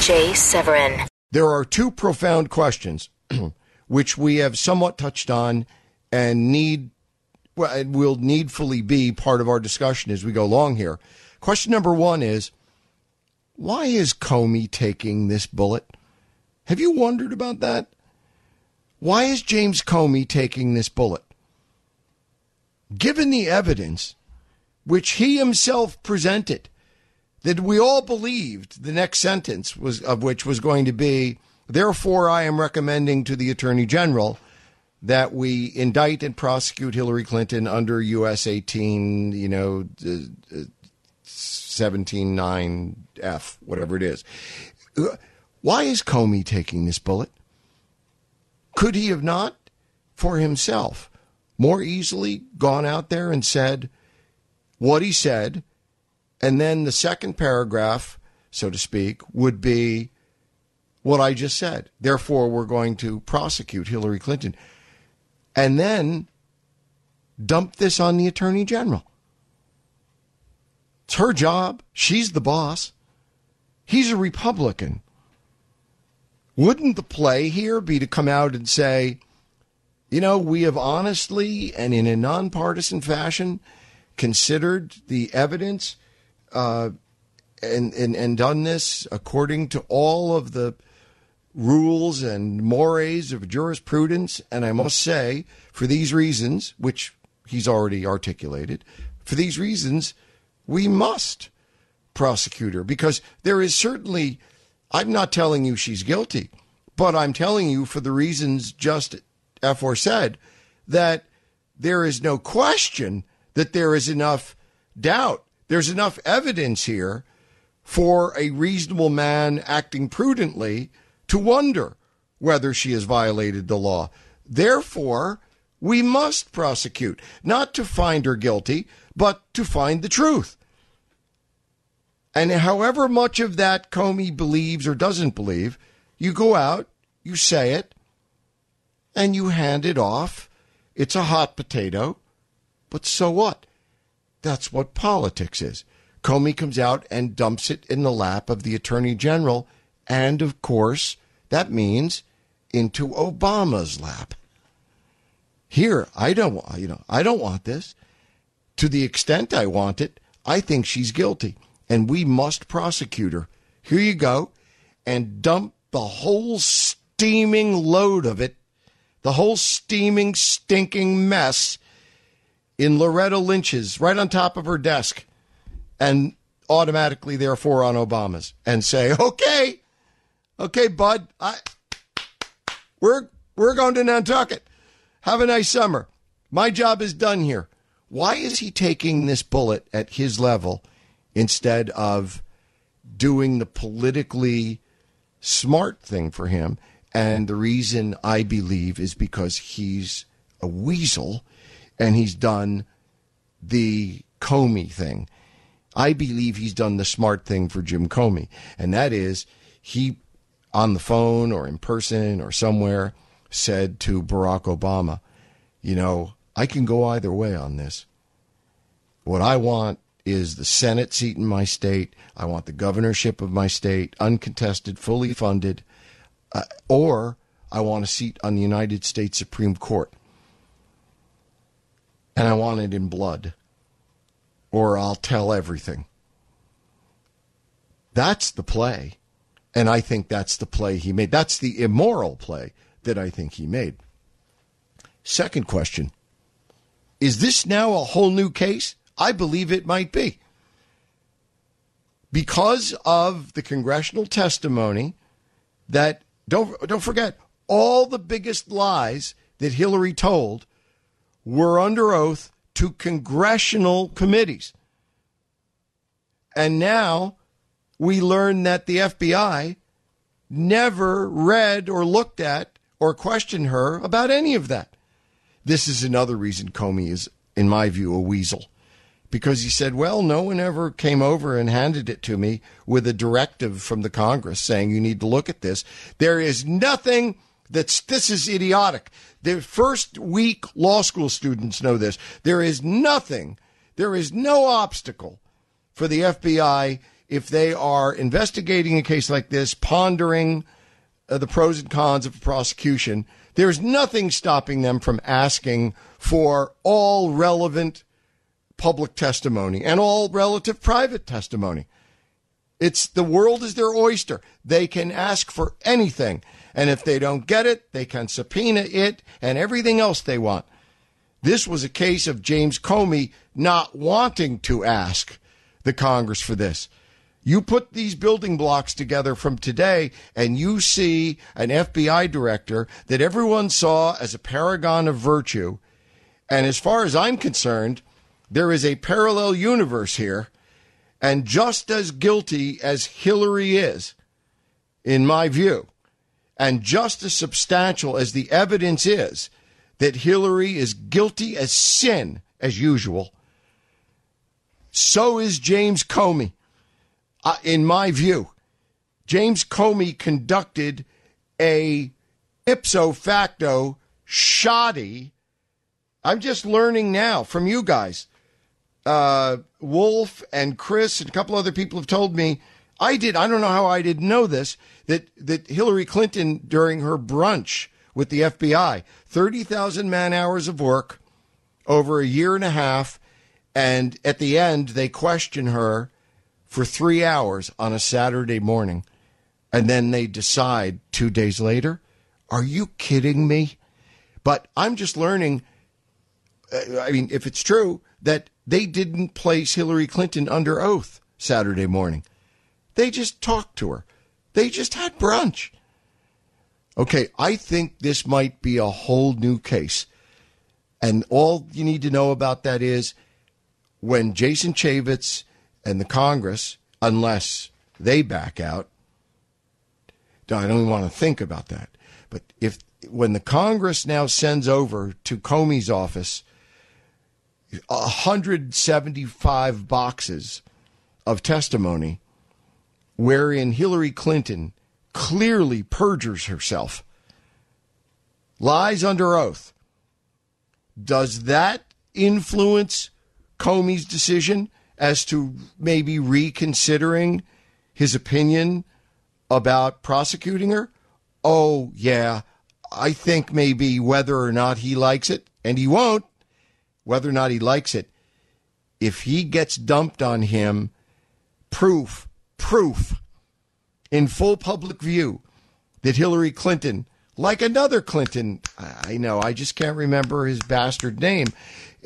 Jay Severin. There are two profound questions which we have somewhat touched on and need well, will needfully be part of our discussion as we go along here. Question number one is why is Comey taking this bullet? Have you wondered about that? Why is James Comey taking this bullet? Given the evidence which he himself presented, that we all believed the next sentence was of which was going to be, therefore I am recommending to the Attorney General that we indict and prosecute Hillary Clinton under US 18, you know, uh, 179F, whatever it is. Why is Comey taking this bullet? Could he have not, for himself, more easily gone out there and said what he said? And then the second paragraph, so to speak, would be what I just said. Therefore, we're going to prosecute Hillary Clinton and then dump this on the attorney general. It's her job. She's the boss. He's a Republican. Wouldn't the play here be to come out and say, you know, we have honestly and in a nonpartisan fashion considered the evidence uh, and, and, and done this according to all of the rules and mores of jurisprudence. And I must say, for these reasons, which he's already articulated, for these reasons, we must prosecute her because there is certainly, I'm not telling you she's guilty, but I'm telling you for the reasons just aforesaid that there is no question that there is enough doubt. There's enough evidence here for a reasonable man acting prudently to wonder whether she has violated the law. Therefore, we must prosecute, not to find her guilty, but to find the truth. And however much of that Comey believes or doesn't believe, you go out, you say it, and you hand it off. It's a hot potato, but so what? That's what politics is. Comey comes out and dumps it in the lap of the Attorney General and of course, that means into Obama's lap. Here, I don't, you know, I don't want this. To the extent I want it, I think she's guilty, and we must prosecute her. Here you go, and dump the whole steaming load of it, the whole steaming, stinking mess in Loretta Lynch's, right on top of her desk, and automatically, therefore, on Obama's, and say, okay, Okay, bud. I we're we're going to Nantucket. Have a nice summer. My job is done here. Why is he taking this bullet at his level instead of doing the politically smart thing for him? And the reason I believe is because he's a weasel and he's done the Comey thing. I believe he's done the smart thing for Jim Comey, and that is he on the phone or in person or somewhere said to Barack Obama, you know, I can go either way on this. What I want is the Senate seat in my state. I want the governorship of my state, uncontested, fully funded, uh, or I want a seat on the United States Supreme Court. And I want it in blood, or I'll tell everything. That's the play. And I think that's the play he made. That's the immoral play that I think he made. Second question Is this now a whole new case? I believe it might be. Because of the congressional testimony that, don't, don't forget, all the biggest lies that Hillary told were under oath to congressional committees. And now we learn that the FBI never read or looked at or questioned her about any of that. This is another reason Comey is, in my view, a weasel. Because he said, well, no one ever came over and handed it to me with a directive from the Congress saying you need to look at this. There is nothing that's, this is idiotic. The first week law school students know this. There is nothing, there is no obstacle for the FBI if they are investigating a case like this, pondering uh, the pros and cons of a prosecution there's nothing stopping them from asking for all relevant public testimony and all relative private testimony. It's the world is their oyster. They can ask for anything. And if they don't get it, they can subpoena it and everything else they want. This was a case of James Comey not wanting to ask the Congress for this. You put these building blocks together from today, and you see an FBI director that everyone saw as a paragon of virtue. And as far as I'm concerned, there is a parallel universe here. And just as guilty as Hillary is, in my view, and just as substantial as the evidence is that Hillary is guilty as sin, as usual, so is James Comey uh, in my view, James Comey conducted a ipso facto shoddy. I'm just learning now from you guys. Uh, Wolf and Chris and a couple other people have told me. I did. I don't know how I didn't know this. That that Hillary Clinton during her brunch with the FBI, thirty thousand man hours of work over a year and a half, and at the end they question her for three hours on a Saturday morning, and then they decide two days later. Are you kidding me? But I'm just learning. Uh, I mean, if it's true that they didn't place Hillary Clinton under oath Saturday morning, they just talked to her. They just had brunch. Okay, I think this might be a whole new case. And all you need to know about that is when Jason Chaffetz and the Congress, unless they back out, I don't even want to think about that. But if when the Congress now sends over to Comey's office 175 boxes of testimony wherein Hillary Clinton clearly perjures herself, lies under oath, does that influence Comey's decision? as to maybe reconsidering his opinion about prosecuting her? Oh, yeah. I think maybe whether or not he likes it, and he won't, whether or not he likes it, if he gets dumped on him, proof, proof in full public view that Hillary Clinton, like another Clinton, I know, I just can't remember his bastard name,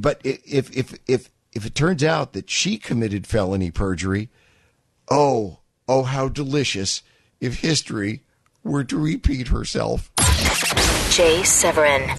but if if if if it turns out that she committed felony perjury, oh, oh, how delicious if history were to repeat herself. Jay Severin.